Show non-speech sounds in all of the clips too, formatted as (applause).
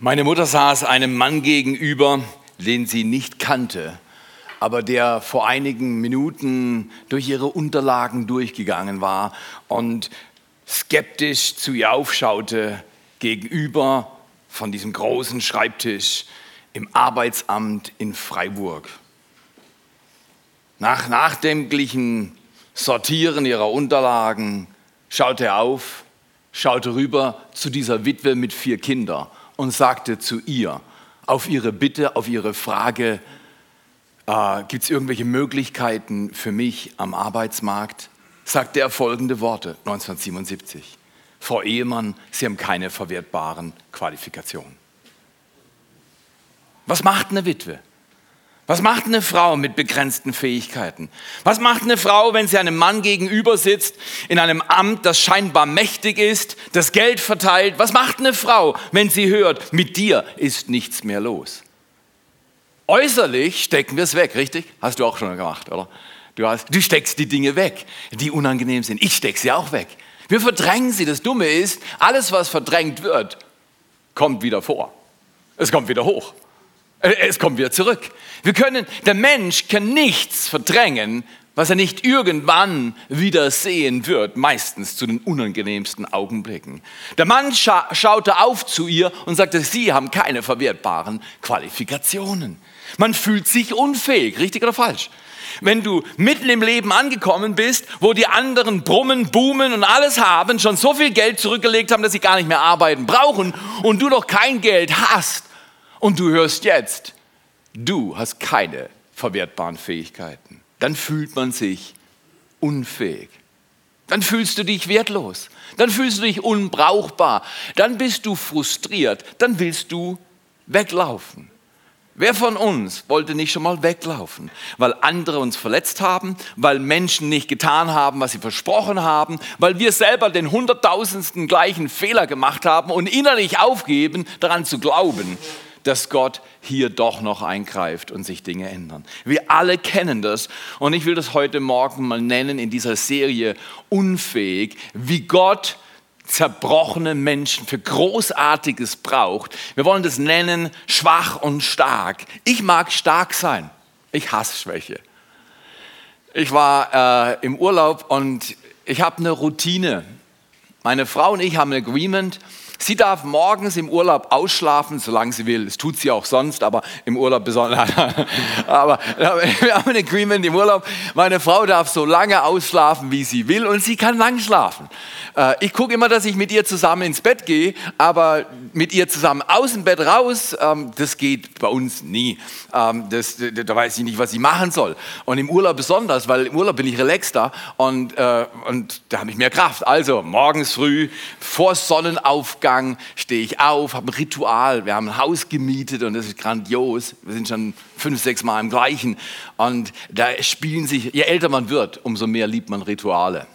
Meine Mutter saß einem Mann gegenüber, den sie nicht kannte, aber der vor einigen Minuten durch ihre Unterlagen durchgegangen war und skeptisch zu ihr aufschaute gegenüber von diesem großen Schreibtisch im Arbeitsamt in Freiburg. Nach nachdenklichen Sortieren ihrer Unterlagen schaute er auf, schaute rüber zu dieser Witwe mit vier Kindern und sagte zu ihr, auf ihre Bitte, auf ihre Frage, äh, gibt es irgendwelche Möglichkeiten für mich am Arbeitsmarkt, sagte er folgende Worte 1977. Frau Ehemann, Sie haben keine verwertbaren Qualifikationen. Was macht eine Witwe? Was macht eine Frau mit begrenzten Fähigkeiten? Was macht eine Frau, wenn sie einem Mann gegenüber sitzt, in einem Amt, das scheinbar mächtig ist, das Geld verteilt? Was macht eine Frau, wenn sie hört, mit dir ist nichts mehr los? Äußerlich stecken wir es weg, richtig? Hast du auch schon gemacht, oder? Du, hast, du steckst die Dinge weg, die unangenehm sind. Ich stecke sie auch weg. Wir verdrängen sie. Das Dumme ist, alles, was verdrängt wird, kommt wieder vor. Es kommt wieder hoch. Äh, es kommt wieder zurück. Wir können, der Mensch kann nichts verdrängen, was er nicht irgendwann wieder sehen wird, meistens zu den unangenehmsten Augenblicken. Der Mann scha schaute auf zu ihr und sagte, Sie haben keine verwertbaren Qualifikationen. Man fühlt sich unfähig, richtig oder falsch? Wenn du mitten im Leben angekommen bist, wo die anderen brummen, boomen und alles haben, schon so viel Geld zurückgelegt haben, dass sie gar nicht mehr arbeiten brauchen und du noch kein Geld hast, und du hörst jetzt, du hast keine verwertbaren Fähigkeiten, dann fühlt man sich unfähig. Dann fühlst du dich wertlos. Dann fühlst du dich unbrauchbar. Dann bist du frustriert. Dann willst du weglaufen. Wer von uns wollte nicht schon mal weglaufen, weil andere uns verletzt haben, weil Menschen nicht getan haben, was sie versprochen haben, weil wir selber den hunderttausendsten gleichen Fehler gemacht haben und innerlich aufgeben, daran zu glauben, dass Gott hier doch noch eingreift und sich Dinge ändern. Wir alle kennen das und ich will das heute Morgen mal nennen in dieser Serie Unfähig, wie Gott zerbrochene Menschen für Großartiges braucht. Wir wollen das nennen schwach und stark. Ich mag stark sein. Ich hasse Schwäche. Ich war äh, im Urlaub und ich habe eine Routine. Meine Frau und ich haben ein Agreement. Sie darf morgens im Urlaub ausschlafen, solange sie will. Das tut sie auch sonst, aber im Urlaub besonders. (laughs) aber wir haben ein Agreement im Urlaub. Meine Frau darf so lange ausschlafen, wie sie will und sie kann lang schlafen. Äh, ich gucke immer, dass ich mit ihr zusammen ins Bett gehe, aber mit ihr zusammen aus dem Bett raus, ähm, das geht bei uns nie. Ähm, das, da weiß ich nicht, was ich machen soll. Und im Urlaub besonders, weil im Urlaub bin ich relaxter und, äh, und da habe ich mehr Kraft. Also morgens früh vor Sonnenaufgang stehe ich auf, habe ein Ritual. Wir haben ein Haus gemietet und das ist grandios. Wir sind schon fünf, sechs Mal im gleichen. Und da spielen sich, je älter man wird, umso mehr liebt man Rituale.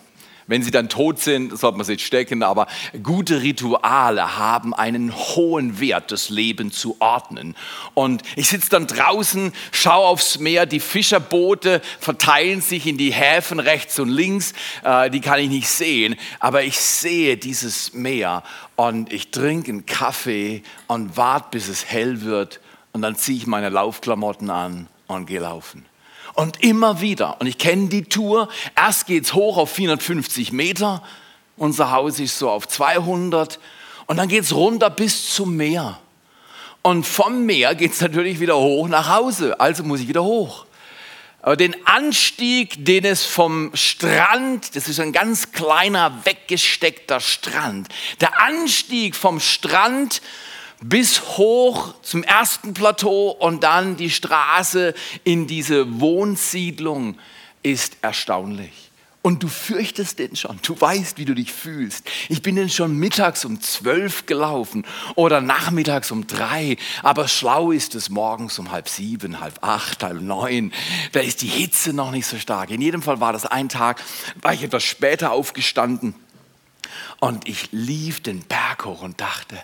Wenn sie dann tot sind, sollte man sie stecken, aber gute Rituale haben einen hohen Wert, das Leben zu ordnen. Und ich sitze dann draußen, schaue aufs Meer, die Fischerboote verteilen sich in die Häfen rechts und links, äh, die kann ich nicht sehen, aber ich sehe dieses Meer und ich trinke einen Kaffee und warte, bis es hell wird und dann ziehe ich meine Laufklamotten an und gehe laufen. Und immer wieder. Und ich kenne die Tour. Erst geht es hoch auf 450 Meter. Unser Haus ist so auf 200. Und dann geht es runter bis zum Meer. Und vom Meer geht es natürlich wieder hoch nach Hause. Also muss ich wieder hoch. Aber den Anstieg, den es vom Strand, das ist ein ganz kleiner, weggesteckter Strand, der Anstieg vom Strand bis hoch zum ersten Plateau und dann die Straße in diese Wohnsiedlung ist erstaunlich. Und du fürchtest den schon. Du weißt, wie du dich fühlst. Ich bin den schon mittags um zwölf gelaufen oder nachmittags um drei. Aber schlau ist es morgens um halb sieben, halb acht, halb neun. Da ist die Hitze noch nicht so stark. In jedem Fall war das ein Tag, war ich etwas später aufgestanden. Und ich lief den Berg hoch und dachte,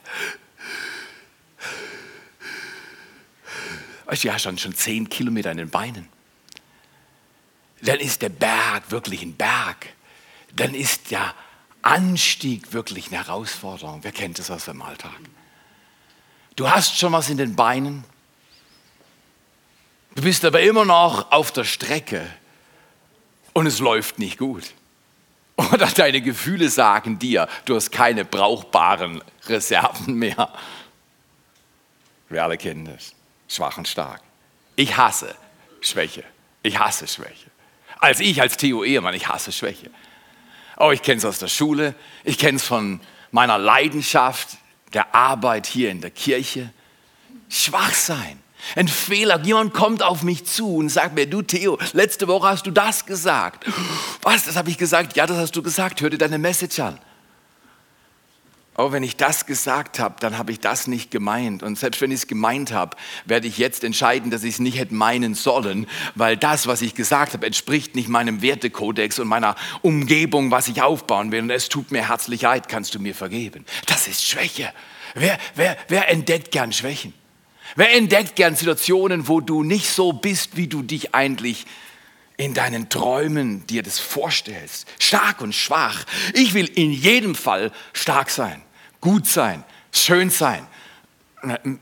Weißt du, hast schon, schon zehn Kilometer in den Beinen. Dann ist der Berg wirklich ein Berg. Dann ist der Anstieg wirklich eine Herausforderung. Wer kennt das aus dem Alltag? Du hast schon was in den Beinen. Du bist aber immer noch auf der Strecke und es läuft nicht gut. Oder deine Gefühle sagen dir, du hast keine brauchbaren Reserven mehr. Wir alle kennen das. Schwach und stark. Ich hasse Schwäche. Ich hasse Schwäche. Als ich, als Theo Ehemann, ich hasse Schwäche. Oh, ich kenne es aus der Schule. Ich kenne es von meiner Leidenschaft, der Arbeit hier in der Kirche. Schwach sein. Ein Fehler. Jemand kommt auf mich zu und sagt mir, du Theo, letzte Woche hast du das gesagt. Was, das habe ich gesagt? Ja, das hast du gesagt. Hör dir deine Message an. Oh, wenn ich das gesagt habe, dann habe ich das nicht gemeint. Und selbst wenn ich es gemeint habe, werde ich jetzt entscheiden, dass ich es nicht hätte meinen sollen, weil das, was ich gesagt habe, entspricht nicht meinem Wertekodex und meiner Umgebung, was ich aufbauen will. Und es tut mir herzlich leid, kannst du mir vergeben. Das ist Schwäche. Wer, wer, wer entdeckt gern Schwächen? Wer entdeckt gern Situationen, wo du nicht so bist, wie du dich eigentlich in deinen Träumen dir das vorstellst? Stark und schwach. Ich will in jedem Fall stark sein gut sein, schön sein,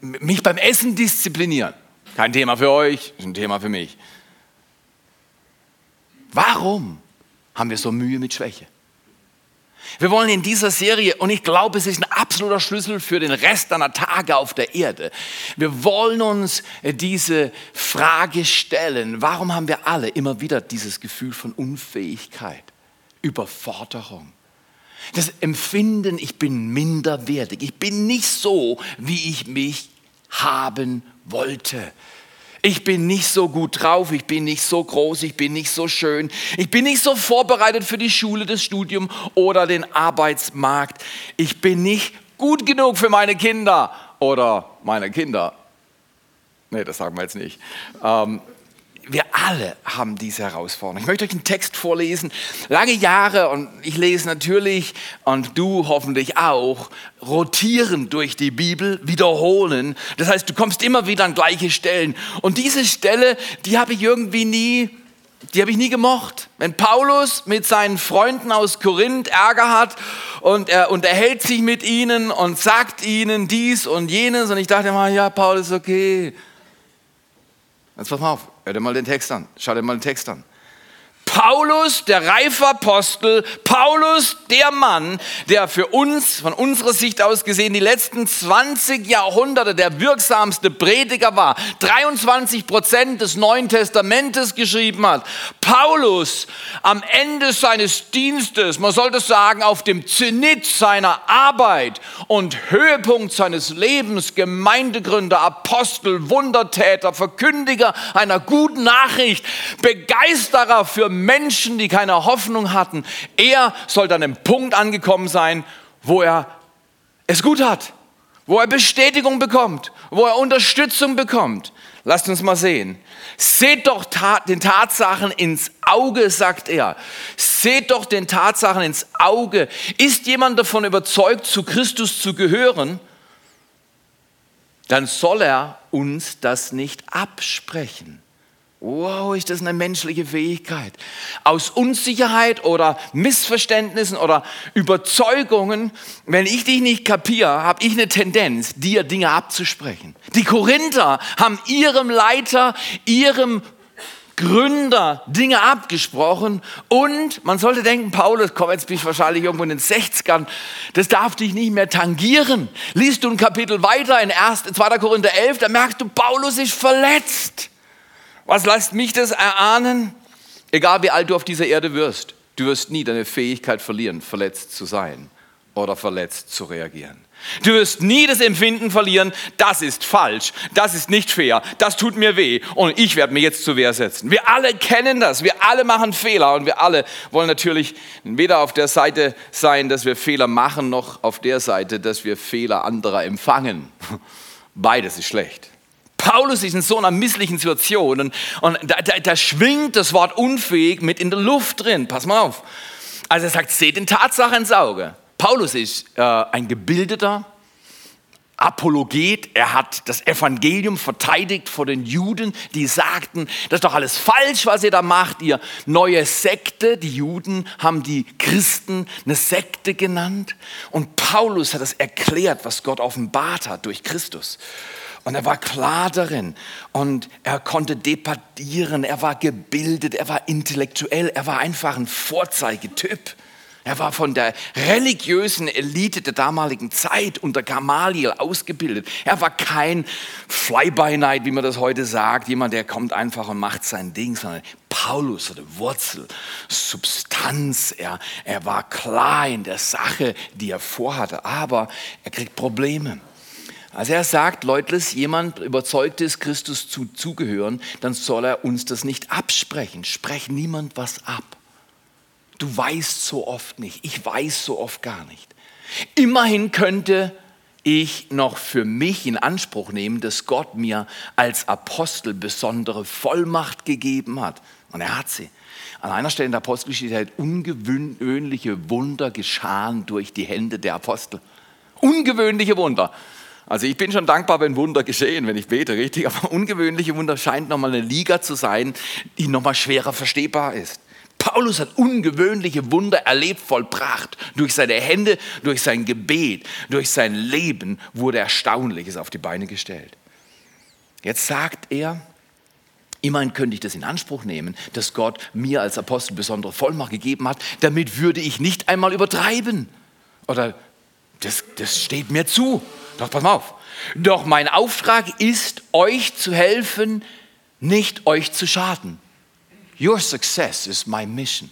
mich beim Essen disziplinieren. Kein Thema für euch, ist ein Thema für mich. Warum haben wir so Mühe mit Schwäche? Wir wollen in dieser Serie, und ich glaube, es ist ein absoluter Schlüssel für den Rest deiner Tage auf der Erde, wir wollen uns diese Frage stellen, warum haben wir alle immer wieder dieses Gefühl von Unfähigkeit, Überforderung? Das Empfinden, ich bin minderwertig, ich bin nicht so, wie ich mich haben wollte. Ich bin nicht so gut drauf, ich bin nicht so groß, ich bin nicht so schön, ich bin nicht so vorbereitet für die Schule, das Studium oder den Arbeitsmarkt. Ich bin nicht gut genug für meine Kinder oder meine Kinder. Nee, das sagen wir jetzt nicht. Ähm, wir alle haben diese Herausforderung. Ich möchte euch einen Text vorlesen. Lange Jahre, und ich lese natürlich, und du hoffentlich auch, rotieren durch die Bibel, wiederholen. Das heißt, du kommst immer wieder an gleiche Stellen. Und diese Stelle, die habe ich irgendwie nie, die habe ich nie gemocht. Wenn Paulus mit seinen Freunden aus Korinth Ärger hat und er unterhält sich mit ihnen und sagt ihnen dies und jenes, und ich dachte immer, ja, Paulus, okay. Jetzt pass mal auf. Hör dir mal den Text an. Schau dir mal den Text an. Paulus, der reife Apostel, Paulus, der Mann, der für uns, von unserer Sicht aus gesehen, die letzten 20 Jahrhunderte der wirksamste Prediger war, 23 Prozent des Neuen Testamentes geschrieben hat. Paulus am Ende seines Dienstes, man sollte sagen, auf dem Zenit seiner Arbeit und Höhepunkt seines Lebens, Gemeindegründer, Apostel, Wundertäter, Verkündiger einer guten Nachricht, Begeisterer für Menschen, die keine Hoffnung hatten. Er soll an einem Punkt angekommen sein, wo er es gut hat, wo er Bestätigung bekommt, wo er Unterstützung bekommt. Lasst uns mal sehen. Seht doch den Tatsachen ins Auge, sagt er. Seht doch den Tatsachen ins Auge. Ist jemand davon überzeugt, zu Christus zu gehören, dann soll er uns das nicht absprechen. Wow, ist das eine menschliche Fähigkeit? Aus Unsicherheit oder Missverständnissen oder Überzeugungen, wenn ich dich nicht kapiere, habe ich eine Tendenz, dir Dinge abzusprechen. Die Korinther haben ihrem Leiter, ihrem Gründer Dinge abgesprochen und man sollte denken, Paulus, komm, jetzt bin ich wahrscheinlich irgendwo in den 60ern, das darf dich nicht mehr tangieren. Liest du ein Kapitel weiter in 1, 2. Korinther 11, da merkst du, Paulus ist verletzt. Was lässt mich das erahnen? Egal wie alt du auf dieser Erde wirst, du wirst nie deine Fähigkeit verlieren, verletzt zu sein oder verletzt zu reagieren. Du wirst nie das Empfinden verlieren, das ist falsch, das ist nicht fair, das tut mir weh und ich werde mir jetzt zur Wehr setzen. Wir alle kennen das, wir alle machen Fehler und wir alle wollen natürlich weder auf der Seite sein, dass wir Fehler machen, noch auf der Seite, dass wir Fehler anderer empfangen. Beides ist schlecht. Paulus ist in so einer misslichen Situation und, und da, da, da schwingt das Wort unfähig mit in der Luft drin. Pass mal auf. Also er sagt, seht den Tatsache ins Auge. Paulus ist äh, ein gebildeter, Apologet, er hat das Evangelium verteidigt vor den Juden, die sagten, das ist doch alles falsch, was ihr da macht, ihr neue Sekte. Die Juden haben die Christen eine Sekte genannt. Und Paulus hat das erklärt, was Gott offenbart hat durch Christus. Und er war klar darin und er konnte debattieren, er war gebildet, er war intellektuell, er war einfach ein Vorzeigetyp. Er war von der religiösen Elite der damaligen Zeit unter Gamaliel ausgebildet. Er war kein Fly-by-Night, wie man das heute sagt, jemand, der kommt einfach und macht sein Ding, sondern Paulus hatte Wurzel, Substanz. Er, er war klar in der Sache, die er vorhatte, aber er kriegt Probleme. Also er sagt, Leute, jemand überzeugt ist, Christus zuzugehören, dann soll er uns das nicht absprechen. Sprech niemand was ab. Du weißt so oft nicht, ich weiß so oft gar nicht. Immerhin könnte ich noch für mich in Anspruch nehmen, dass Gott mir als Apostel besondere Vollmacht gegeben hat. Und er hat sie. An einer Stelle in der Apostelgeschichte hat ungewöhnliche Wunder geschahen durch die Hände der Apostel. Ungewöhnliche Wunder. Also ich bin schon dankbar, wenn Wunder geschehen, wenn ich bete, richtig. Aber ungewöhnliche Wunder scheint nochmal eine Liga zu sein, die nochmal schwerer verstehbar ist. Paulus hat ungewöhnliche Wunder erlebt, vollbracht. Durch seine Hände, durch sein Gebet, durch sein Leben wurde Erstaunliches auf die Beine gestellt. Jetzt sagt er, immerhin könnte ich das in Anspruch nehmen, dass Gott mir als Apostel besondere Vollmacht gegeben hat, damit würde ich nicht einmal übertreiben. Oder das, das steht mir zu. Doch pass mal auf. Doch mein Auftrag ist, euch zu helfen, nicht euch zu schaden. Your success is my mission,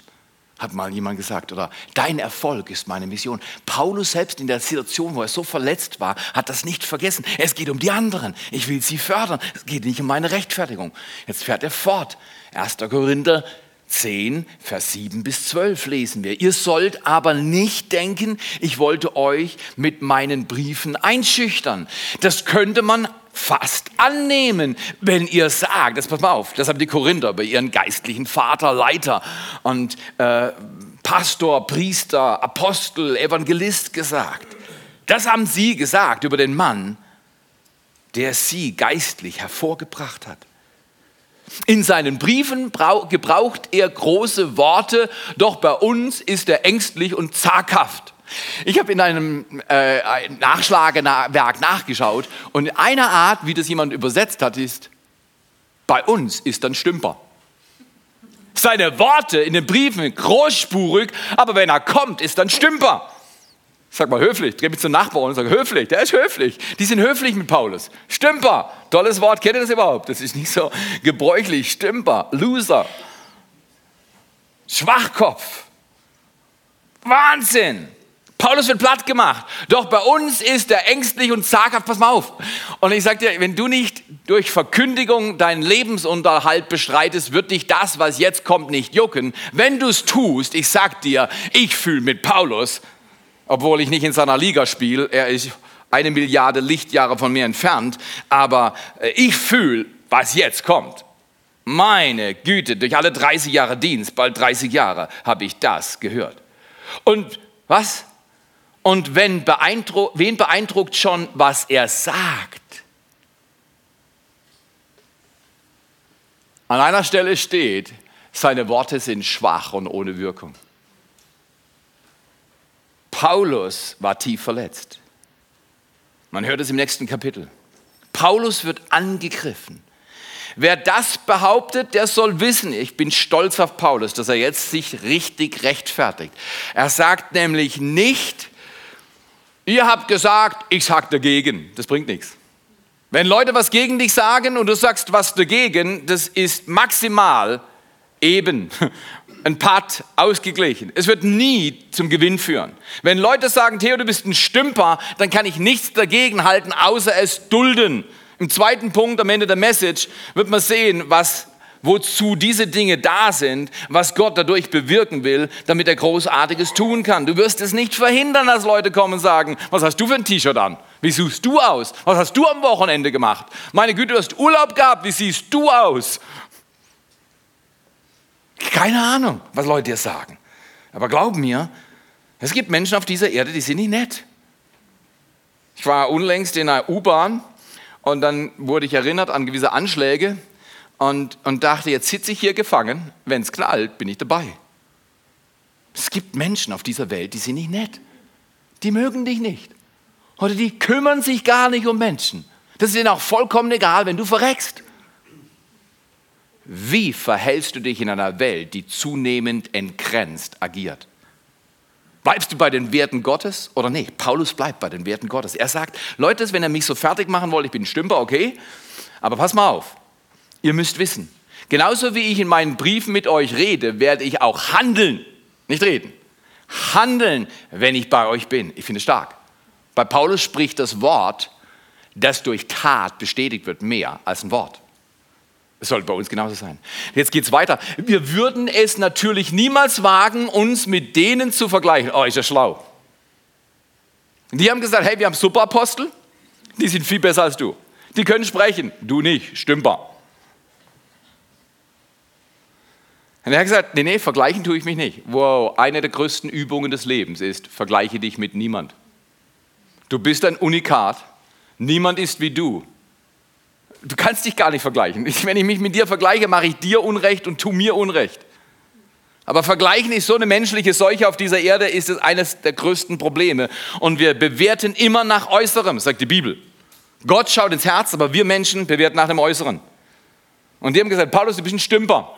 hat mal jemand gesagt. Oder dein Erfolg ist meine Mission. Paulus selbst in der Situation, wo er so verletzt war, hat das nicht vergessen. Es geht um die anderen. Ich will sie fördern. Es geht nicht um meine Rechtfertigung. Jetzt fährt er fort. 1. Korinther 10, Vers 7 bis 12 lesen wir. Ihr sollt aber nicht denken, ich wollte euch mit meinen Briefen einschüchtern. Das könnte man fast annehmen, wenn ihr sagt, das pass mal auf, das haben die Korinther bei ihren geistlichen Vater, Leiter und äh, Pastor, Priester, Apostel, Evangelist gesagt. Das haben sie gesagt über den Mann, der sie geistlich hervorgebracht hat. In seinen Briefen gebraucht er große Worte, doch bei uns ist er ängstlich und zaghaft. Ich habe in einem äh, Nachschlagewerk nachgeschaut und eine Art, wie das jemand übersetzt hat, ist, bei uns ist dann Stümper. Seine Worte in den Briefen großspurig, aber wenn er kommt, ist dann Stümper. Sag mal höflich, dreh mich zum Nachbarn und sage höflich, der ist höflich. Die sind höflich mit Paulus. Stümper, tolles Wort, kennt ihr das überhaupt? Das ist nicht so gebräuchlich. Stümper, Loser, Schwachkopf, Wahnsinn. Paulus wird platt gemacht. Doch bei uns ist er ängstlich und zaghaft. Pass mal auf. Und ich sage dir, wenn du nicht durch Verkündigung deinen Lebensunterhalt bestreitest, wird dich das, was jetzt kommt, nicht jucken. Wenn du es tust, ich sag dir, ich fühle mit Paulus, obwohl ich nicht in seiner Liga spiele, er ist eine Milliarde Lichtjahre von mir entfernt, aber äh, ich fühle, was jetzt kommt. Meine Güte, durch alle 30 Jahre Dienst, bald 30 Jahre, habe ich das gehört. Und was? Und wenn beeindruck, wen beeindruckt schon, was er sagt? An einer Stelle steht, seine Worte sind schwach und ohne Wirkung. Paulus war tief verletzt. Man hört es im nächsten Kapitel. Paulus wird angegriffen. Wer das behauptet, der soll wissen, ich bin stolz auf Paulus, dass er jetzt sich richtig rechtfertigt. Er sagt nämlich nicht, Ihr habt gesagt, ich sag dagegen. Das bringt nichts. Wenn Leute was gegen dich sagen und du sagst was dagegen, das ist maximal eben ein Part ausgeglichen. Es wird nie zum Gewinn führen. Wenn Leute sagen, Theo, du bist ein Stümper, dann kann ich nichts dagegen halten, außer es dulden. Im zweiten Punkt am Ende der Message wird man sehen, was wozu diese Dinge da sind, was Gott dadurch bewirken will, damit er Großartiges tun kann. Du wirst es nicht verhindern, dass Leute kommen und sagen, was hast du für ein T-Shirt an? Wie suchst du aus? Was hast du am Wochenende gemacht? Meine Güte, du hast Urlaub gehabt, wie siehst du aus? Keine Ahnung, was Leute dir sagen. Aber glaub mir, es gibt Menschen auf dieser Erde, die sind nicht nett. Ich war unlängst in einer U-Bahn und dann wurde ich erinnert an gewisse Anschläge und, und dachte, jetzt sitze ich hier gefangen, wenn es knallt, bin ich dabei. Es gibt Menschen auf dieser Welt, die sind nicht nett. Die mögen dich nicht. Oder die kümmern sich gar nicht um Menschen. Das ist ihnen auch vollkommen egal, wenn du verreckst. Wie verhältst du dich in einer Welt, die zunehmend entgrenzt agiert? Bleibst du bei den Werten Gottes oder nicht? Paulus bleibt bei den Werten Gottes. Er sagt, Leute, wenn ihr mich so fertig machen wollt, ich bin ein Stümper, okay, aber pass mal auf, ihr müsst wissen, genauso wie ich in meinen Briefen mit euch rede, werde ich auch handeln, nicht reden, handeln, wenn ich bei euch bin. Ich finde es stark. Bei Paulus spricht das Wort, das durch Tat bestätigt wird, mehr als ein Wort. Es sollte bei uns genauso sein. Jetzt geht es weiter. Wir würden es natürlich niemals wagen, uns mit denen zu vergleichen. Oh, ist ja schlau. Die haben gesagt, hey, wir haben Superapostel, die sind viel besser als du. Die können sprechen, du nicht, Stümper. Und er hat gesagt, nee, nee, vergleichen tue ich mich nicht. Wow, eine der größten Übungen des Lebens ist, vergleiche dich mit niemand. Du bist ein Unikat. Niemand ist wie du. Du kannst dich gar nicht vergleichen. Wenn ich mich mit dir vergleiche, mache ich dir Unrecht und tu mir Unrecht. Aber vergleichen ist so eine menschliche Seuche auf dieser Erde, ist es eines der größten Probleme. Und wir bewerten immer nach Äußerem, sagt die Bibel. Gott schaut ins Herz, aber wir Menschen bewerten nach dem Äußeren. Und die haben gesagt, Paulus, du bist ein Stümper.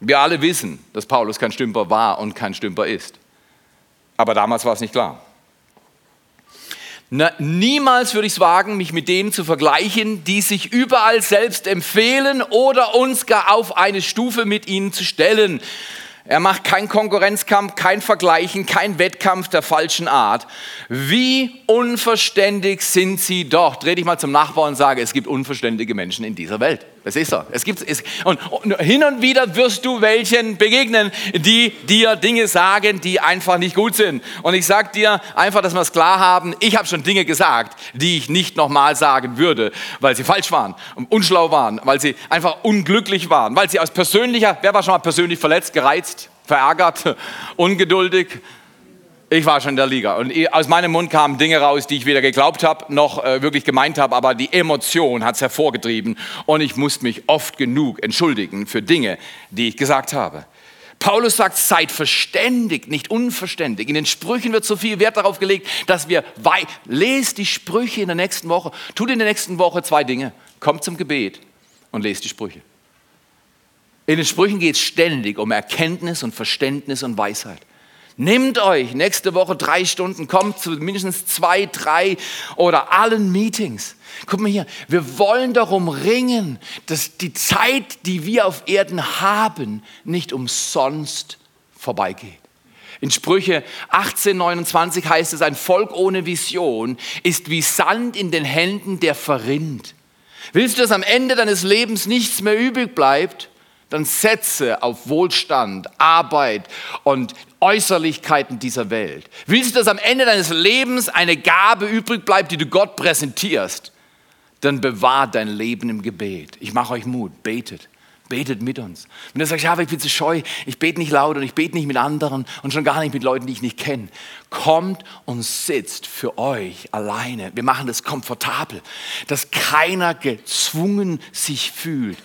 Wir alle wissen, dass Paulus kein Stümper war und kein Stümper ist. Aber damals war es nicht klar. Na, niemals würde ich es wagen, mich mit denen zu vergleichen, die sich überall selbst empfehlen oder uns gar auf eine Stufe mit ihnen zu stellen. Er macht keinen Konkurrenzkampf, kein Vergleichen, kein Wettkampf der falschen Art. Wie unverständig sind sie doch? Dreh dich mal zum Nachbarn und sage, es gibt unverständige Menschen in dieser Welt. Das ist so. Es gibt, es, und, und hin und wieder wirst du welchen begegnen, die dir Dinge sagen, die einfach nicht gut sind. Und ich sage dir einfach, dass wir es klar haben, ich habe schon Dinge gesagt, die ich nicht nochmal sagen würde, weil sie falsch waren, unschlau waren, weil sie einfach unglücklich waren, weil sie aus persönlicher, wer war schon mal persönlich verletzt, gereizt, verärgert, (laughs) ungeduldig, ich war schon in der Liga und aus meinem Mund kamen Dinge raus, die ich weder geglaubt habe noch äh, wirklich gemeint habe, aber die Emotion hat es hervorgetrieben und ich musste mich oft genug entschuldigen für Dinge, die ich gesagt habe. Paulus sagt, seid verständig, nicht unverständig. In den Sprüchen wird so viel Wert darauf gelegt, dass wir. Lest die Sprüche in der nächsten Woche. Tut in der nächsten Woche zwei Dinge. Kommt zum Gebet und lest die Sprüche. In den Sprüchen geht es ständig um Erkenntnis und Verständnis und Weisheit. Nehmt euch nächste Woche drei Stunden, kommt zu mindestens zwei, drei oder allen Meetings. Guck mal hier, wir wollen darum ringen, dass die Zeit, die wir auf Erden haben, nicht umsonst vorbeigeht. In Sprüche 18, 29 heißt es, ein Volk ohne Vision ist wie Sand in den Händen, der verrinnt. Willst du, dass am Ende deines Lebens nichts mehr übrig bleibt? dann setze auf Wohlstand, Arbeit und Äußerlichkeiten dieser Welt. Willst du, dass am Ende deines Lebens eine Gabe übrig bleibt, die du Gott präsentierst, dann bewahr dein Leben im Gebet. Ich mache euch Mut, betet. Betet mit uns. Wenn du sagst, ja, ich bin zu scheu, ich bete nicht laut und ich bete nicht mit anderen und schon gar nicht mit Leuten, die ich nicht kenne. Kommt und sitzt für euch alleine. Wir machen das komfortabel, dass keiner gezwungen sich fühlt,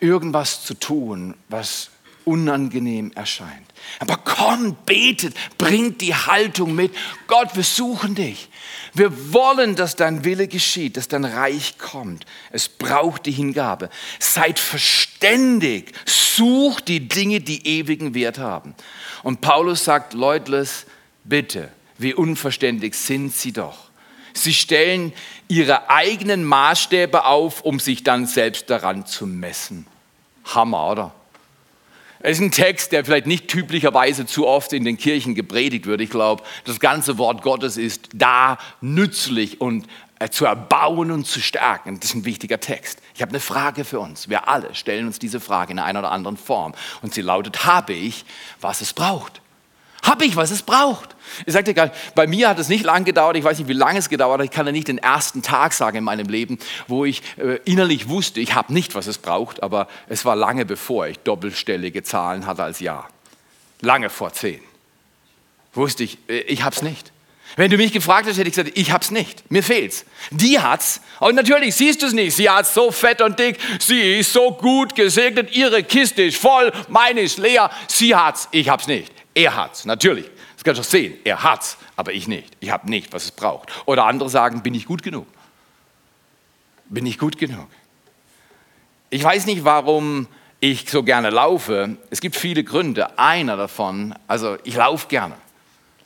irgendwas zu tun, was unangenehm erscheint. Aber kommt, betet, bringt die Haltung mit. Gott, wir suchen dich. Wir wollen, dass dein Wille geschieht, dass dein Reich kommt. Es braucht die Hingabe. Seid verständig. Sucht die Dinge, die ewigen Wert haben. Und Paulus sagt, Leutles, bitte, wie unverständig sind sie doch. Sie stellen ihre eigenen Maßstäbe auf, um sich dann selbst daran zu messen. Hammer, oder? Es ist ein Text, der vielleicht nicht typischerweise zu oft in den Kirchen gepredigt wird. Ich glaube, das ganze Wort Gottes ist da nützlich und äh, zu erbauen und zu stärken. Das ist ein wichtiger Text. Ich habe eine Frage für uns. Wir alle stellen uns diese Frage in einer oder anderen Form. Und sie lautet, habe ich, was es braucht? Habe ich, was es braucht? Ich sagte gerade, bei mir hat es nicht lange gedauert, ich weiß nicht, wie lange es gedauert hat, ich kann ja nicht den ersten Tag sagen in meinem Leben, wo ich äh, innerlich wusste, ich habe nicht, was es braucht, aber es war lange bevor ich doppelstellige Zahlen hatte als Jahr. Lange vor zehn. Wusste ich, äh, ich es nicht. Wenn du mich gefragt hättest, hätte ich gesagt, ich hab's nicht, mir fehlt's. Die hat's. Und natürlich siehst du es nicht. Sie hat's so fett und dick, sie ist so gut gesegnet, ihre Kiste ist voll, meine ist leer. Sie hat's, ich hab's nicht. Er hat's, natürlich. Das kannst du sehen. Er hat's, aber ich nicht. Ich hab nicht, was es braucht. Oder andere sagen, bin ich gut genug? Bin ich gut genug? Ich weiß nicht, warum ich so gerne laufe. Es gibt viele Gründe. Einer davon, also ich laufe gerne.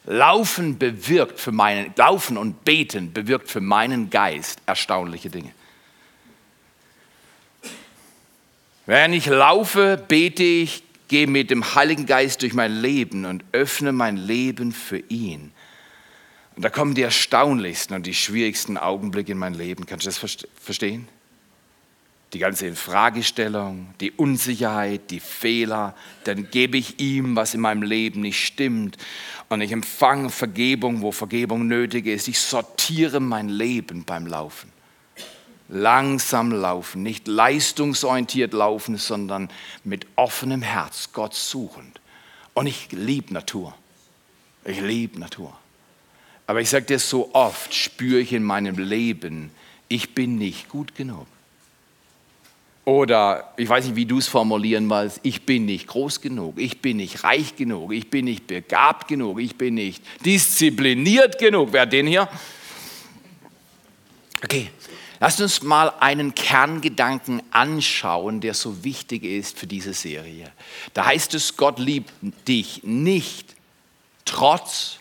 Laufen bewirkt für meinen, Laufen und Beten bewirkt für meinen Geist erstaunliche Dinge. Wenn ich laufe, bete ich, gehe mit dem Heiligen Geist durch mein Leben und öffne mein Leben für ihn. Und da kommen die erstaunlichsten und die schwierigsten Augenblicke in mein Leben. Kannst du das verstehen? die ganze Infragestellung, die Unsicherheit, die Fehler, dann gebe ich ihm, was in meinem Leben nicht stimmt. Und ich empfange Vergebung, wo Vergebung nötig ist. Ich sortiere mein Leben beim Laufen. Langsam laufen, nicht leistungsorientiert laufen, sondern mit offenem Herz Gott suchend. Und ich liebe Natur. Ich liebe Natur. Aber ich sage dir so oft, spüre ich in meinem Leben, ich bin nicht gut genug. Oder ich weiß nicht, wie du es formulieren willst, ich bin nicht groß genug, ich bin nicht reich genug, ich bin nicht begabt genug, ich bin nicht diszipliniert genug. Wer den hier? Okay, lasst uns mal einen Kerngedanken anschauen, der so wichtig ist für diese Serie. Da heißt es, Gott liebt dich nicht trotz,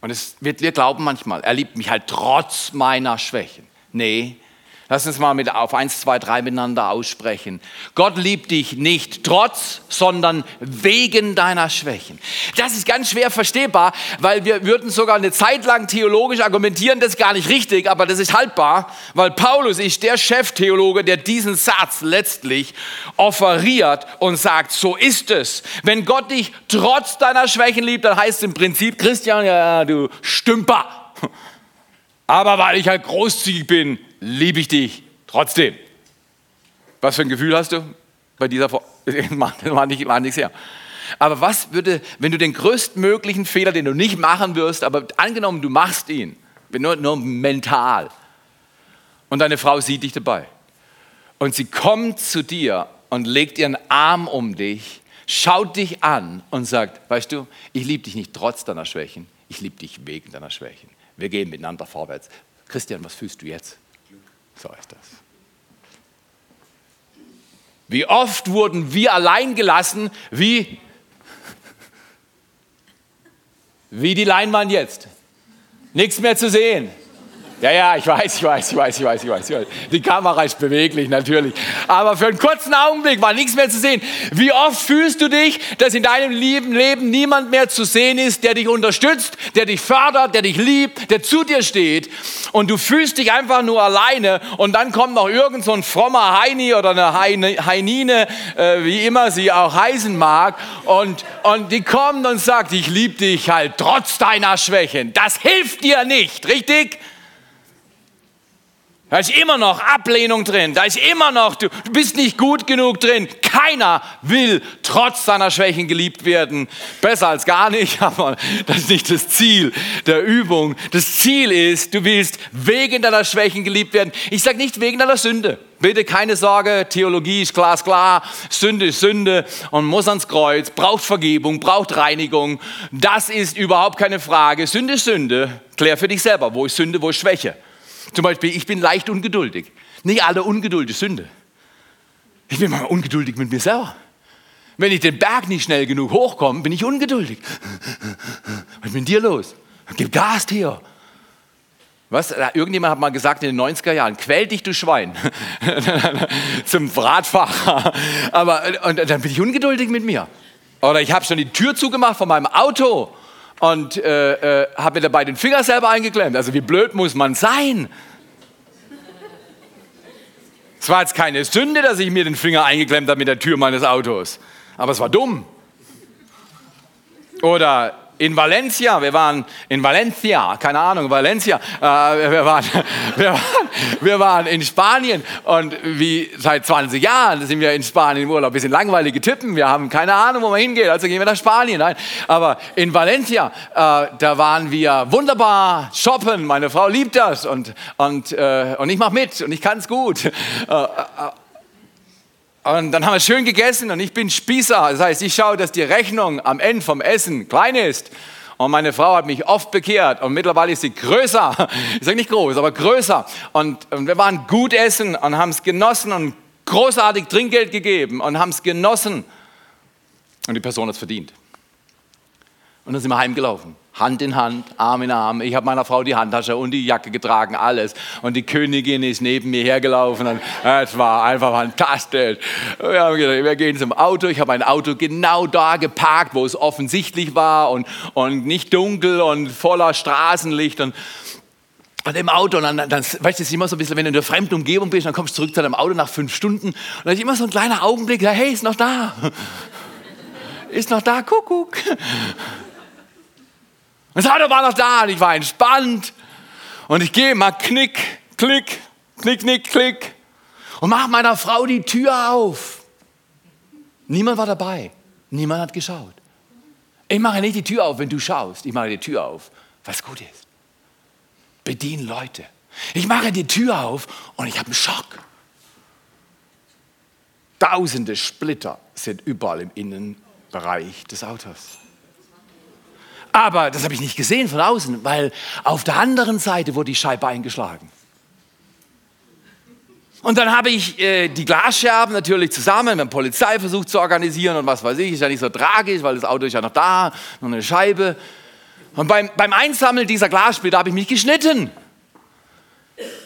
und es wird, wir glauben manchmal, er liebt mich halt trotz meiner Schwächen. Nee, Lass uns mal mit auf eins, zwei, drei miteinander aussprechen. Gott liebt dich nicht trotz, sondern wegen deiner Schwächen. Das ist ganz schwer verstehbar, weil wir würden sogar eine Zeit lang theologisch argumentieren, das ist gar nicht richtig, aber das ist haltbar, weil Paulus ist der Cheftheologe, der diesen Satz letztlich offeriert und sagt, so ist es. Wenn Gott dich trotz deiner Schwächen liebt, dann heißt es im Prinzip, Christian, ja, du Stümper. (laughs) Aber weil ich halt großzügig bin, liebe ich dich trotzdem. Was für ein Gefühl hast du bei dieser Vor (laughs) war nicht, war nichts her. Aber was würde, wenn du den größtmöglichen Fehler, den du nicht machen wirst, aber angenommen, du machst ihn, nur, nur mental, und deine Frau sieht dich dabei, und sie kommt zu dir und legt ihren Arm um dich, schaut dich an und sagt, weißt du, ich liebe dich nicht trotz deiner Schwächen, ich liebe dich wegen deiner Schwächen. Wir gehen miteinander vorwärts. Christian, was fühlst du jetzt? So ist das. Wie oft wurden wir allein gelassen, wie, wie die Leinwand jetzt. Nichts mehr zu sehen. Ja, ja, ich weiß, ich weiß, ich weiß, ich weiß, ich weiß. Die Kamera ist beweglich, natürlich. Aber für einen kurzen Augenblick war nichts mehr zu sehen. Wie oft fühlst du dich, dass in deinem lieben Leben niemand mehr zu sehen ist, der dich unterstützt, der dich fördert, der dich liebt, der zu dir steht und du fühlst dich einfach nur alleine und dann kommt noch irgend so ein frommer Heini oder eine Heinine, äh, wie immer sie auch heißen mag und, und die kommt und sagt, ich liebe dich halt trotz deiner Schwächen. Das hilft dir nicht, richtig? Da ist immer noch Ablehnung drin. Da ist immer noch, du, bist nicht gut genug drin. Keiner will trotz seiner Schwächen geliebt werden. Besser als gar nicht, (laughs) aber das ist nicht das Ziel der Übung. Das Ziel ist, du willst wegen deiner Schwächen geliebt werden. Ich sage nicht wegen deiner Sünde. Bitte keine Sorge, Theologie ist glasklar. Sünde ist Sünde und muss ans Kreuz, braucht Vergebung, braucht Reinigung. Das ist überhaupt keine Frage. Sünde ist Sünde. Klär für dich selber, wo ist Sünde, wo ist Schwäche. Zum Beispiel, ich bin leicht ungeduldig. Nicht alle Ungeduld ist Sünde. Ich bin mal ungeduldig mit mir selber. Wenn ich den Berg nicht schnell genug hochkomme, bin ich ungeduldig. Was ist mit dir los? Gib Gas, Theo. Was? Irgendjemand hat mal gesagt in den 90er Jahren, quäl dich, du Schwein. (laughs) Zum Radfahrer. Aber und dann bin ich ungeduldig mit mir. Oder ich habe schon die Tür zugemacht von meinem Auto und äh, äh, habe mir dabei den Finger selber eingeklemmt. Also wie blöd muss man sein? Es war jetzt keine Sünde, dass ich mir den Finger eingeklemmt habe mit der Tür meines Autos, aber es war dumm. Oder in Valencia, wir waren in Valencia, keine Ahnung, Valencia, äh, wir, waren, (laughs) wir, waren, wir waren in Spanien und wie seit 20 Jahren sind wir in Spanien im Urlaub. Wir sind langweilige Typen, wir haben keine Ahnung, wo man hingeht, also gehen wir nach Spanien. Nein, aber in Valencia, äh, da waren wir wunderbar shoppen, meine Frau liebt das und, und, äh, und ich mache mit und ich kann es gut. Und dann haben wir schön gegessen und ich bin Spießer. Das heißt, ich schaue, dass die Rechnung am Ende vom Essen klein ist. Und meine Frau hat mich oft bekehrt und mittlerweile ist sie größer. (laughs) Ich sage nicht groß, aber größer. Und, und wir waren gut essen und haben es genossen und großartig Trinkgeld gegeben und haben es genossen. Und die Person hat es verdient. Und dann sind wir heimgelaufen. Hand in Hand, Arm in Arm. Ich habe meiner Frau die Handtasche und die Jacke getragen, alles. Und die Königin ist neben mir hergelaufen. Und es war einfach fantastisch. Wir haben gesagt, wir gehen zum Auto. Ich habe mein Auto genau da geparkt, wo es offensichtlich war und, und nicht dunkel und voller Straßenlicht. Und, und im Auto, und dann, dann weißt du, es ist immer so ein bisschen, wenn du in der fremden Umgebung bist, dann kommst du zurück zu deinem Auto nach fünf Stunden. Und dann ist immer so ein kleiner Augenblick, hey, ist noch da. (laughs) Ist noch da, Kuckuck. Und Auto war noch da und ich war entspannt. Und ich gehe mal knick, klick, knick, knick, klick und mache meiner Frau die Tür auf. Niemand war dabei. Niemand hat geschaut. Ich mache nicht die Tür auf, wenn du schaust. Ich mache die Tür auf, was gut ist. Bedien Leute. Ich mache die Tür auf und ich habe einen Schock. Tausende Splitter sind überall im Innenbereich des Autos. Aber das habe ich nicht gesehen von außen, weil auf der anderen Seite wurde die Scheibe eingeschlagen. Und dann habe ich äh, die Glasscherben natürlich zusammen mit der Polizei versucht zu organisieren und was weiß ich, ist ja nicht so tragisch, weil das Auto ist ja noch da, noch eine Scheibe. Und beim, beim Einsammeln dieser Glassplitter habe ich mich geschnitten.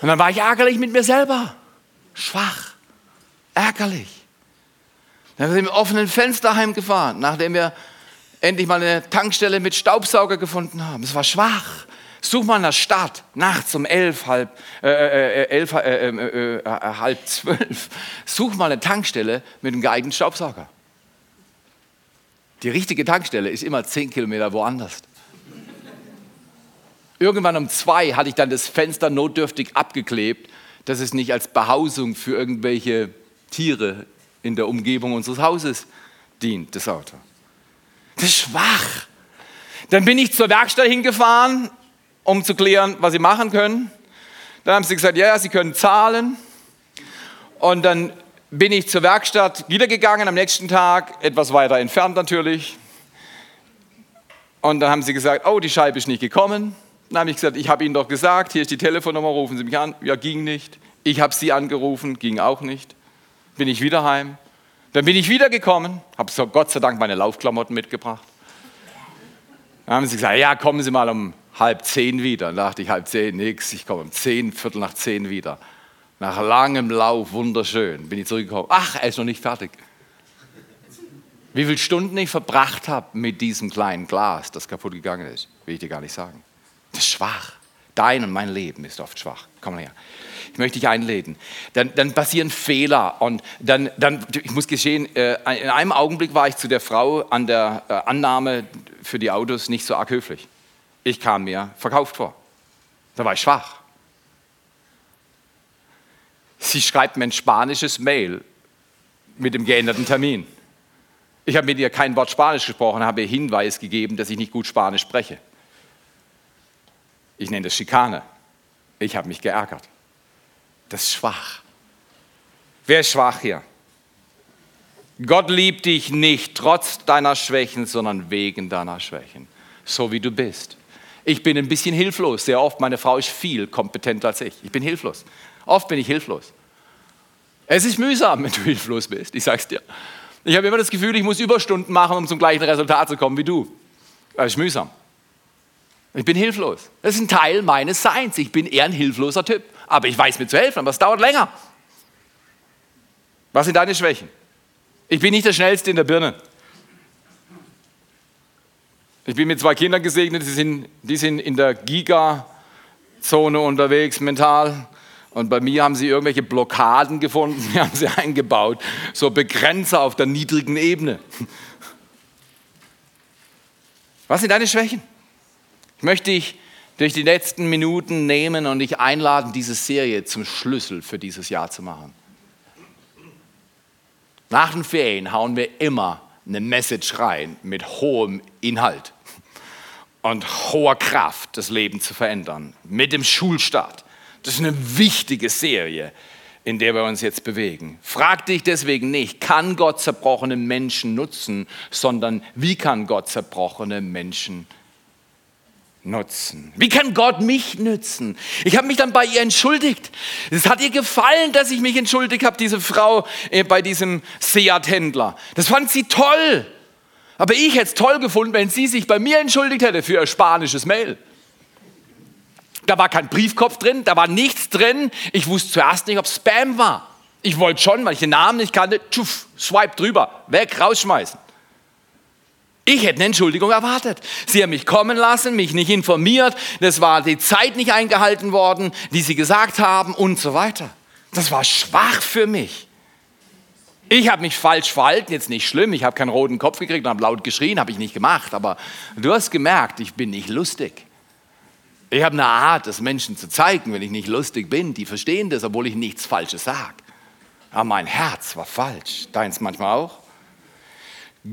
Und dann war ich ärgerlich mit mir selber. Schwach, ärgerlich. Dann sind wir mit offenen Fenster heimgefahren, nachdem wir endlich mal eine Tankstelle mit Staubsauger gefunden haben. Es war schwach. Such mal in der Stadt, nachts um elf, halb, äh, äh, äh elf, äh, äh, äh, halb zwölf. Such mal eine Tankstelle mit einem geeigneten Staubsauger. Die richtige Tankstelle ist immer zehn Kilometer woanders. Irgendwann um zwei hatte ich dann das Fenster notdürftig abgeklebt, dass es nicht als Behausung für irgendwelche Tiere in der Umgebung unseres Hauses dient, das Auto. Das ist schwach. Dann bin ich zur Werkstatt hingefahren, um zu klären, was sie machen können. Dann haben sie gesagt, ja, ja, sie können zahlen. Und dann bin ich zur Werkstatt wiedergegangen am nächsten Tag, etwas weiter entfernt natürlich. Und dann haben sie gesagt, oh, die Scheibe ist nicht gekommen. Dann habe ich gesagt, ich habe Ihnen doch gesagt, hier ist die Telefonnummer, rufen Sie mich an. Ja, ging nicht. Ich habe Sie angerufen, ging auch nicht. Bin ich wieder heim. Dann bin ich wiedergekommen, habe so Gott sei Dank meine Laufklamotten mitgebracht. Dann haben sie gesagt, ja, kommen Sie mal um halb zehn wieder. Dann dachte ich, halb zehn, nix, ich komme um zehn, Viertel nach zehn wieder. Nach langem Lauf, wunderschön, bin ich zurückgekommen. Ach, er ist noch nicht fertig. Wie viele Stunden ich verbracht habe mit diesem kleinen Glas, das kaputt gegangen ist, will ich dir gar nicht sagen. Das ist schwach. Dein und mein Leben ist oft schwach. Komm mal her ich möchte dich einladen. Dann, dann passieren Fehler und dann, dann, ich muss geschehen, äh, in einem Augenblick war ich zu der Frau an der äh, Annahme für die Autos nicht so arg höflich. Ich kam mir verkauft vor. Da war ich schwach. Sie schreibt mir ein spanisches Mail mit dem geänderten Termin. Ich habe mit ihr kein Wort Spanisch gesprochen, habe ihr Hinweis gegeben, dass ich nicht gut Spanisch spreche. Ich nenne das Schikane. Ich habe mich geärgert. Das ist schwach. Wer ist schwach hier? Gott liebt dich nicht trotz deiner Schwächen, sondern wegen deiner Schwächen. So wie du bist. Ich bin ein bisschen hilflos. Sehr oft, meine Frau ist viel kompetenter als ich. Ich bin hilflos. Oft bin ich hilflos. Es ist mühsam, wenn du hilflos bist. Ich sag's dir. Ich habe immer das Gefühl, ich muss Überstunden machen, um zum gleichen Resultat zu kommen wie du. Das ist mühsam. Ich bin hilflos. Das ist ein Teil meines Seins. Ich bin eher ein hilfloser Typ aber ich weiß mir zu helfen, aber es dauert länger. Was sind deine Schwächen? Ich bin nicht der Schnellste in der Birne. Ich bin mit zwei Kindern gesegnet, die sind, die sind in der Giga-Zone unterwegs, mental. Und bei mir haben sie irgendwelche Blockaden gefunden, (laughs) wir haben sie eingebaut, so Begrenzer auf der niedrigen Ebene. Was sind deine Schwächen? Ich möchte dich durch die letzten Minuten nehmen und dich einladen, diese Serie zum Schlüssel für dieses Jahr zu machen. Nach den Ferien hauen wir immer eine Message rein mit hohem Inhalt und hoher Kraft, das Leben zu verändern. Mit dem Schulstart. Das ist eine wichtige Serie, in der wir uns jetzt bewegen. Frag dich deswegen nicht, kann Gott zerbrochene Menschen nutzen, sondern wie kann Gott zerbrochene Menschen nutzen? Wie kann Gott mich nützen? Ich habe mich dann bei ihr entschuldigt. Es hat ihr gefallen, dass ich mich entschuldigt habe, diese Frau äh, bei diesem Seat-Händler. Das fand sie toll. Aber ich hätte es toll gefunden, wenn sie sich bei mir entschuldigt hätte für ihr spanisches Mail. Da war kein Briefkopf drin, da war nichts drin. Ich wusste zuerst nicht, ob Spam war. Ich wollte schon, weil ich den Namen nicht kannte, tschuf, swipe drüber, weg, rausschmeißen. Ich hätte eine Entschuldigung erwartet. Sie haben mich kommen lassen, mich nicht informiert, das war die Zeit nicht eingehalten worden, die sie gesagt haben und so weiter. Das war schwach für mich. Ich habe mich falsch verhalten, jetzt nicht schlimm, ich habe keinen roten Kopf gekriegt und habe laut geschrien, habe ich nicht gemacht, aber du hast gemerkt, ich bin nicht lustig. Ich habe eine Art, das Menschen zu zeigen, wenn ich nicht lustig bin. Die verstehen das, obwohl ich nichts Falsches sage. Aber mein Herz war falsch. Deins manchmal auch.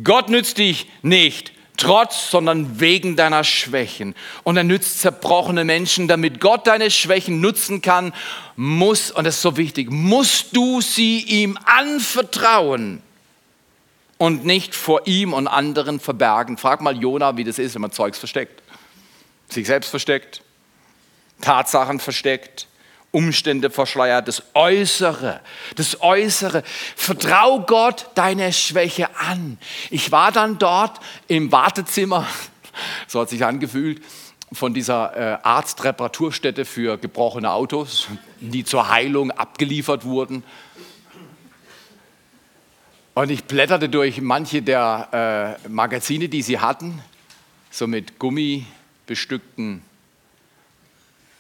Gott nützt dich nicht trotz, sondern wegen deiner Schwächen. Und er nützt zerbrochene Menschen, damit Gott deine Schwächen nutzen kann, muss, und das ist so wichtig, musst du sie ihm anvertrauen und nicht vor ihm und anderen verbergen. Frag mal Jona, wie das ist, wenn man Zeugs versteckt. Sich selbst versteckt, Tatsachen versteckt, Umstände verschleiert, das Äußere, das Äußere. Vertrau Gott deine Schwäche an. Ich war dann dort im Wartezimmer, (laughs) so hat sich angefühlt, von dieser äh, Arztreparaturstätte für gebrochene Autos, die zur Heilung abgeliefert wurden. Und ich blätterte durch manche der äh, Magazine, die sie hatten, so mit Gummi bestückten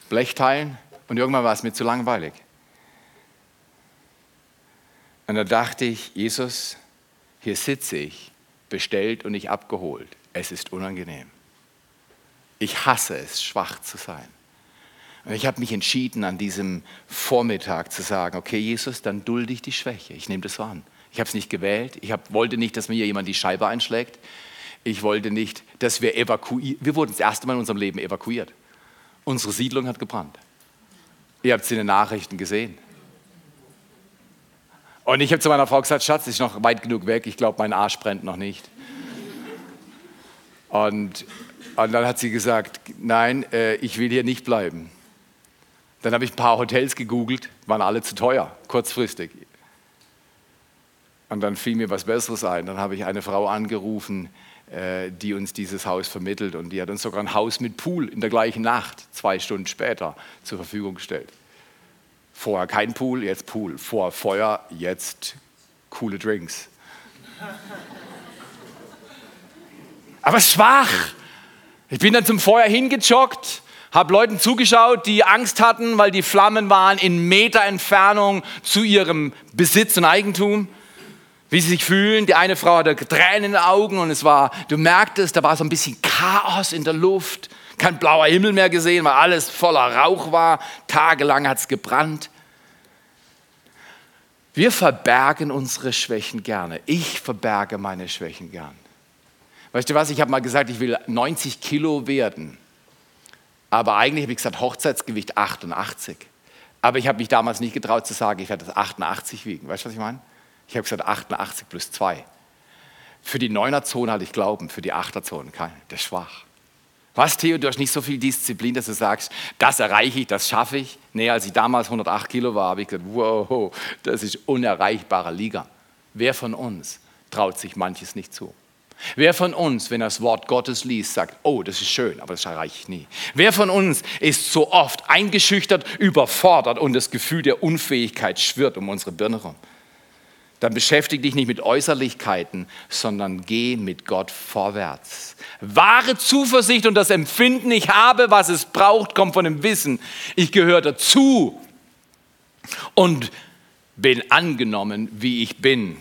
Blechteilen. Und irgendwann war es mir zu langweilig. Und da dachte ich, Jesus, hier sitze ich, bestellt und nicht abgeholt. Es ist unangenehm. Ich hasse es, schwach zu sein. Und ich habe mich entschieden, an diesem Vormittag zu sagen, okay, Jesus, dann dulde ich die Schwäche. Ich nehme das so an. Ich habe es nicht gewählt. Ich hab, wollte nicht, dass mir jemand die Scheibe einschlägt. Ich wollte nicht, dass wir evakuieren. Wir wurden das erste Mal in unserem Leben evakuiert. Unsere Siedlung hat gebrannt. Ihr habt es in den Nachrichten gesehen. Und ich habe zu meiner Frau gesagt, Schatz, ist noch weit genug weg, ich glaube, mein Arsch brennt noch nicht. Und, und dann hat sie gesagt, nein, äh, ich will hier nicht bleiben. Dann habe ich ein paar Hotels gegoogelt, waren alle zu teuer, kurzfristig. Und dann fiel mir was Besseres ein. Dann habe ich eine Frau angerufen, die uns dieses Haus vermittelt. Und die hat uns sogar ein Haus mit Pool in der gleichen Nacht, zwei Stunden später, zur Verfügung gestellt. Vorher kein Pool, jetzt Pool. Vor Feuer, jetzt coole Drinks. (laughs) Aber schwach. Ich bin dann zum Feuer hingejoggt, habe Leuten zugeschaut, die Angst hatten, weil die Flammen waren in Meter Entfernung zu ihrem Besitz und Eigentum wie sie sich fühlen. Die eine Frau hatte Tränen in den Augen und es war, du merktest, da war so ein bisschen Chaos in der Luft. Kein blauer Himmel mehr gesehen, weil alles voller Rauch war. Tagelang hat es gebrannt. Wir verbergen unsere Schwächen gerne. Ich verberge meine Schwächen gern. Weißt du was, ich habe mal gesagt, ich will 90 Kilo werden. Aber eigentlich habe ich gesagt, Hochzeitsgewicht 88. Aber ich habe mich damals nicht getraut zu sagen, ich werde das 88 wiegen. Weißt du, was ich meine? Ich habe gesagt 88 plus 2. Für die 9er Zone hatte ich Glauben, für die 8er Zone kein. Das ist schwach. Was, Theo, du hast nicht so viel Disziplin, dass du sagst, das erreiche ich, das schaffe ich. Nee, als ich damals 108 Kilo war, habe ich gesagt, wow, das ist unerreichbare Liga. Wer von uns traut sich manches nicht zu? Wer von uns, wenn er das Wort Gottes liest, sagt, oh, das ist schön, aber das erreiche ich nie? Wer von uns ist so oft eingeschüchtert, überfordert und das Gefühl der Unfähigkeit schwirrt um unsere Birne rum? Dann beschäftige dich nicht mit Äußerlichkeiten, sondern geh mit Gott vorwärts. Wahre Zuversicht und das Empfinden, ich habe, was es braucht, kommt von dem Wissen. Ich gehöre dazu und bin angenommen, wie ich bin.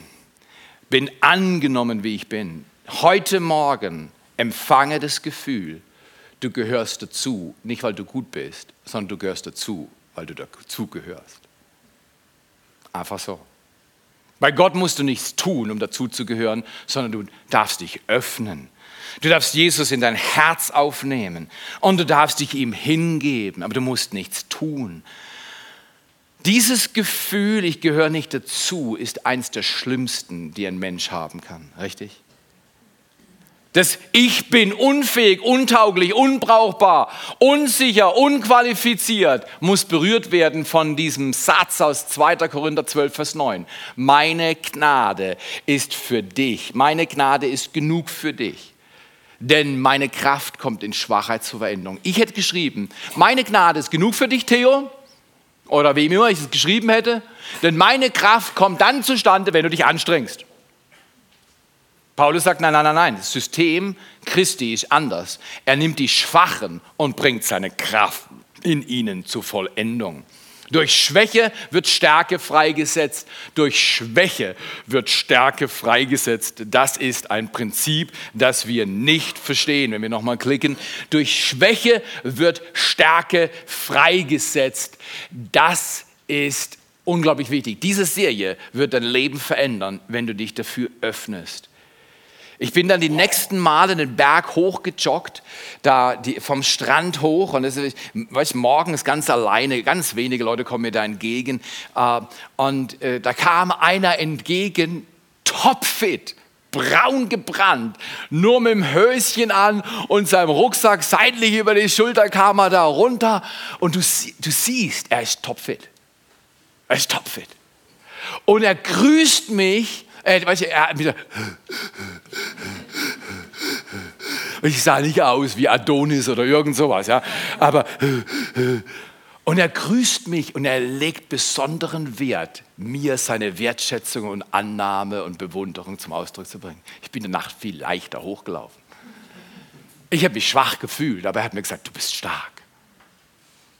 Bin angenommen, wie ich bin. Heute Morgen empfange das Gefühl, du gehörst dazu, nicht weil du gut bist, sondern du gehörst dazu, weil du dazu gehörst. Einfach so. Bei Gott musst du nichts tun, um dazu zu gehören, sondern du darfst dich öffnen. Du darfst Jesus in dein Herz aufnehmen und du darfst dich ihm hingeben, aber du musst nichts tun. Dieses Gefühl, ich gehöre nicht dazu, ist eins der schlimmsten, die ein Mensch haben kann. Richtig? Das Ich bin unfähig, untauglich, unbrauchbar, unsicher, unqualifiziert, muss berührt werden von diesem Satz aus 2. Korinther 12, Vers 9. Meine Gnade ist für dich. Meine Gnade ist genug für dich. Denn meine Kraft kommt in Schwachheit zur Veränderung. Ich hätte geschrieben, meine Gnade ist genug für dich, Theo. Oder wie immer ich es geschrieben hätte. Denn meine Kraft kommt dann zustande, wenn du dich anstrengst. Paulus sagt, nein, nein, nein, nein, das System Christi ist anders. Er nimmt die Schwachen und bringt seine Kraft in ihnen zur Vollendung. Durch Schwäche wird Stärke freigesetzt. Durch Schwäche wird Stärke freigesetzt. Das ist ein Prinzip, das wir nicht verstehen. Wenn wir nochmal klicken, durch Schwäche wird Stärke freigesetzt. Das ist unglaublich wichtig. Diese Serie wird dein Leben verändern, wenn du dich dafür öffnest. Ich bin dann die nächsten Male den Berg hochgejoggt, da die, vom Strand hoch und das ist, morgens ganz alleine, ganz wenige Leute kommen mir da entgegen äh, und äh, da kam einer entgegen, topfit, braun gebrannt, nur mit dem Höschen an und seinem Rucksack seitlich über die Schulter kam er da runter und du, du siehst, er ist topfit. Er ist topfit. Und er grüßt mich äh, weißt du, er hat wieder. Ich sah nicht aus wie Adonis oder irgend sowas, ja. Aber. Und er grüßt mich und er legt besonderen Wert, mir seine Wertschätzung und Annahme und Bewunderung zum Ausdruck zu bringen. Ich bin danach viel leichter hochgelaufen. Ich habe mich schwach gefühlt, aber er hat mir gesagt, du bist stark.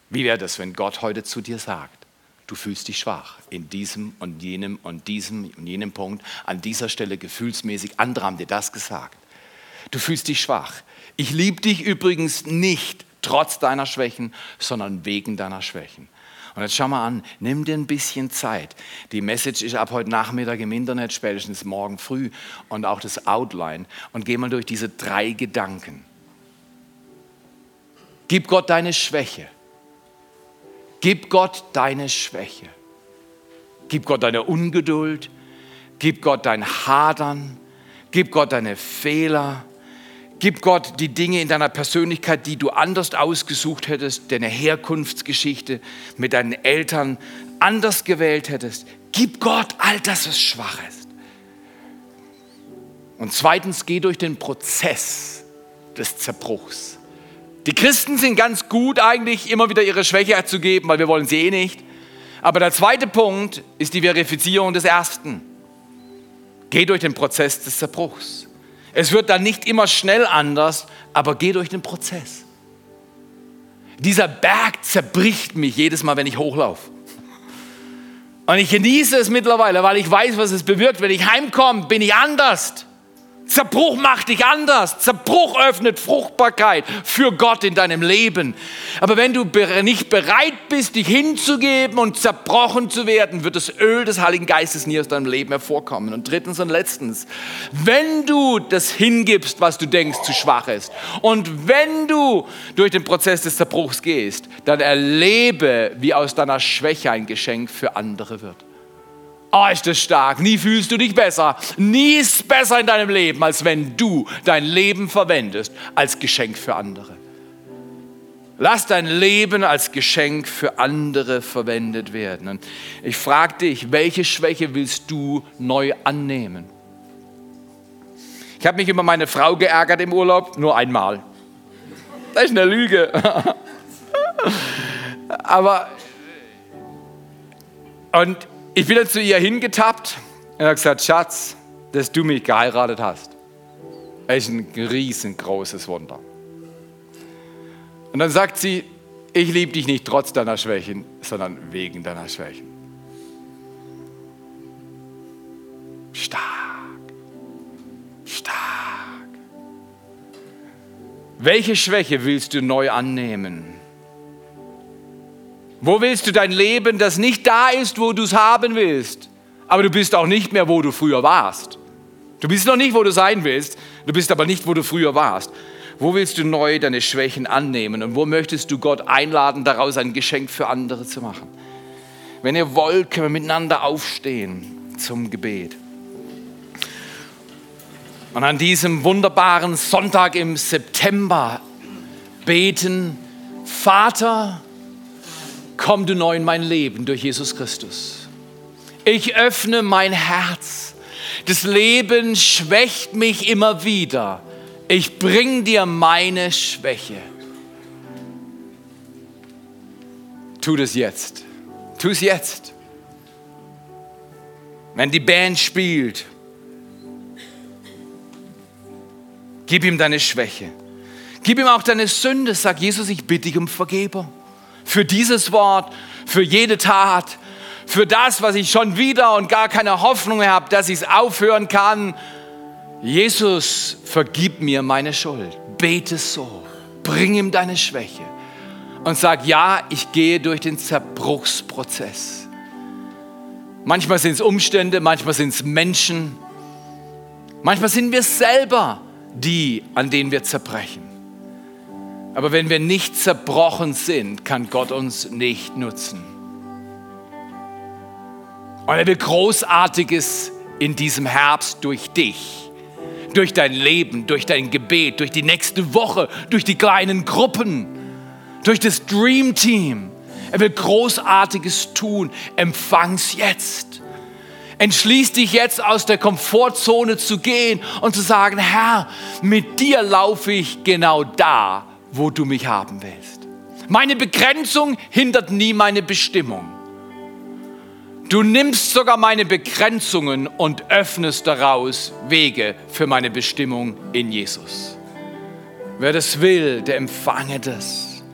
Wie wäre das, wenn Gott heute zu dir sagt, du fühlst dich schwach in diesem und jenem und diesem und jenem Punkt, an dieser Stelle gefühlsmäßig. Andere haben dir das gesagt. Du fühlst dich schwach. Ich liebe dich übrigens nicht trotz deiner Schwächen, sondern wegen deiner Schwächen. Und jetzt schau mal an, nimm dir ein bisschen Zeit. Die Message ist ab heute Nachmittag im Internet, spätestens morgen früh und auch das Outline. Und geh mal durch diese drei Gedanken. Gib Gott deine Schwäche. Gib Gott deine Schwäche. Gib Gott deine Ungeduld. Gib Gott dein Hadern. Gib Gott deine Fehler. Gib Gott die Dinge in deiner Persönlichkeit, die du anders ausgesucht hättest, deine Herkunftsgeschichte mit deinen Eltern anders gewählt hättest. Gib Gott all das, was schwach ist. Und zweitens, geh durch den Prozess des Zerbruchs. Die Christen sind ganz gut eigentlich, immer wieder ihre Schwäche zu geben, weil wir wollen sie eh nicht. Aber der zweite Punkt ist die Verifizierung des ersten. Geh durch den Prozess des Zerbruchs. Es wird dann nicht immer schnell anders, aber geh durch den Prozess. Dieser Berg zerbricht mich jedes Mal, wenn ich hochlaufe. Und ich genieße es mittlerweile, weil ich weiß, was es bewirkt. Wenn ich heimkomme, bin ich anders. Zerbruch macht dich anders. Zerbruch öffnet Fruchtbarkeit für Gott in deinem Leben. Aber wenn du nicht bereit bist, dich hinzugeben und zerbrochen zu werden, wird das Öl des Heiligen Geistes nie aus deinem Leben hervorkommen. Und drittens und letztens, wenn du das hingibst, was du denkst zu schwach ist, und wenn du durch den Prozess des Zerbruchs gehst, dann erlebe, wie aus deiner Schwäche ein Geschenk für andere wird. Oh, ist das stark. Nie fühlst du dich besser. Nie ist besser in deinem Leben, als wenn du dein Leben verwendest als Geschenk für andere. Lass dein Leben als Geschenk für andere verwendet werden. Und ich frage dich, welche Schwäche willst du neu annehmen? Ich habe mich über meine Frau geärgert im Urlaub, nur einmal. Das ist eine Lüge. (laughs) Aber, und ich bin dann zu ihr hingetappt und habe gesagt, Schatz, dass du mich geheiratet hast, ist ein riesengroßes Wunder. Und dann sagt sie, ich liebe dich nicht trotz deiner Schwächen, sondern wegen deiner Schwächen. Stark, stark. Welche Schwäche willst du neu annehmen? Wo willst du dein Leben, das nicht da ist, wo du es haben willst, aber du bist auch nicht mehr, wo du früher warst? Du bist noch nicht, wo du sein willst, du bist aber nicht, wo du früher warst. Wo willst du neu deine Schwächen annehmen und wo möchtest du Gott einladen, daraus ein Geschenk für andere zu machen? Wenn ihr wollt, können wir miteinander aufstehen zum Gebet. Und an diesem wunderbaren Sonntag im September beten, Vater, komm du neu in mein Leben durch Jesus Christus. Ich öffne mein Herz. Das Leben schwächt mich immer wieder ich bring dir meine Schwäche. Tu das jetzt. Tu es jetzt. Wenn die Band spielt, gib ihm deine Schwäche. Gib ihm auch deine Sünde. Sag Jesus, ich bitte dich um Vergebung. Für dieses Wort, für jede Tat, für das, was ich schon wieder und gar keine Hoffnung habe, dass ich es aufhören kann Jesus, vergib mir meine Schuld. Bete so. Bring ihm deine Schwäche. Und sag, ja, ich gehe durch den Zerbruchsprozess. Manchmal sind es Umstände, manchmal sind es Menschen. Manchmal sind wir selber die, an denen wir zerbrechen. Aber wenn wir nicht zerbrochen sind, kann Gott uns nicht nutzen. Und er will Großartiges in diesem Herbst durch dich durch dein Leben, durch dein Gebet, durch die nächste Woche, durch die kleinen Gruppen, durch das Dream Team. Er will Großartiges tun. Empfang's jetzt. Entschließ dich jetzt aus der Komfortzone zu gehen und zu sagen, Herr, mit dir laufe ich genau da, wo du mich haben willst. Meine Begrenzung hindert nie meine Bestimmung. Du nimmst sogar meine Begrenzungen und öffnest daraus Wege für meine Bestimmung in Jesus. Wer das will, der empfange das.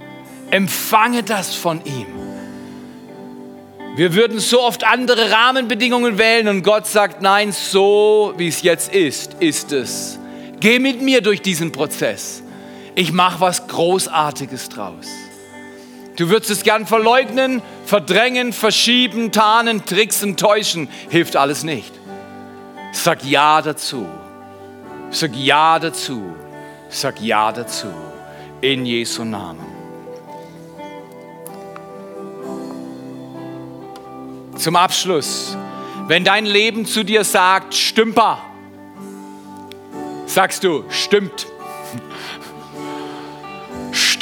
Empfange das von ihm. Wir würden so oft andere Rahmenbedingungen wählen und Gott sagt, nein, so wie es jetzt ist, ist es. Geh mit mir durch diesen Prozess. Ich mache was Großartiges draus. Du würdest es gern verleugnen, verdrängen, verschieben, tarnen, tricksen, täuschen. Hilft alles nicht. Sag Ja dazu. Sag Ja dazu. Sag Ja dazu. In Jesu Namen. Zum Abschluss, wenn dein Leben zu dir sagt, Stümper, sagst du, stimmt.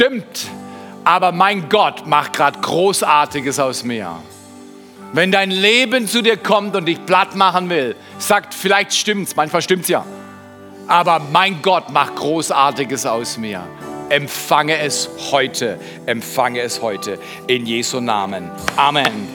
Stimmt aber mein Gott macht gerade Großartiges aus mir. Wenn dein Leben zu dir kommt und dich platt machen will, sagt, vielleicht stimmt's, manchmal stimmt's ja. Aber mein Gott macht Großartiges aus mir. Empfange es heute, empfange es heute in Jesu Namen. Amen.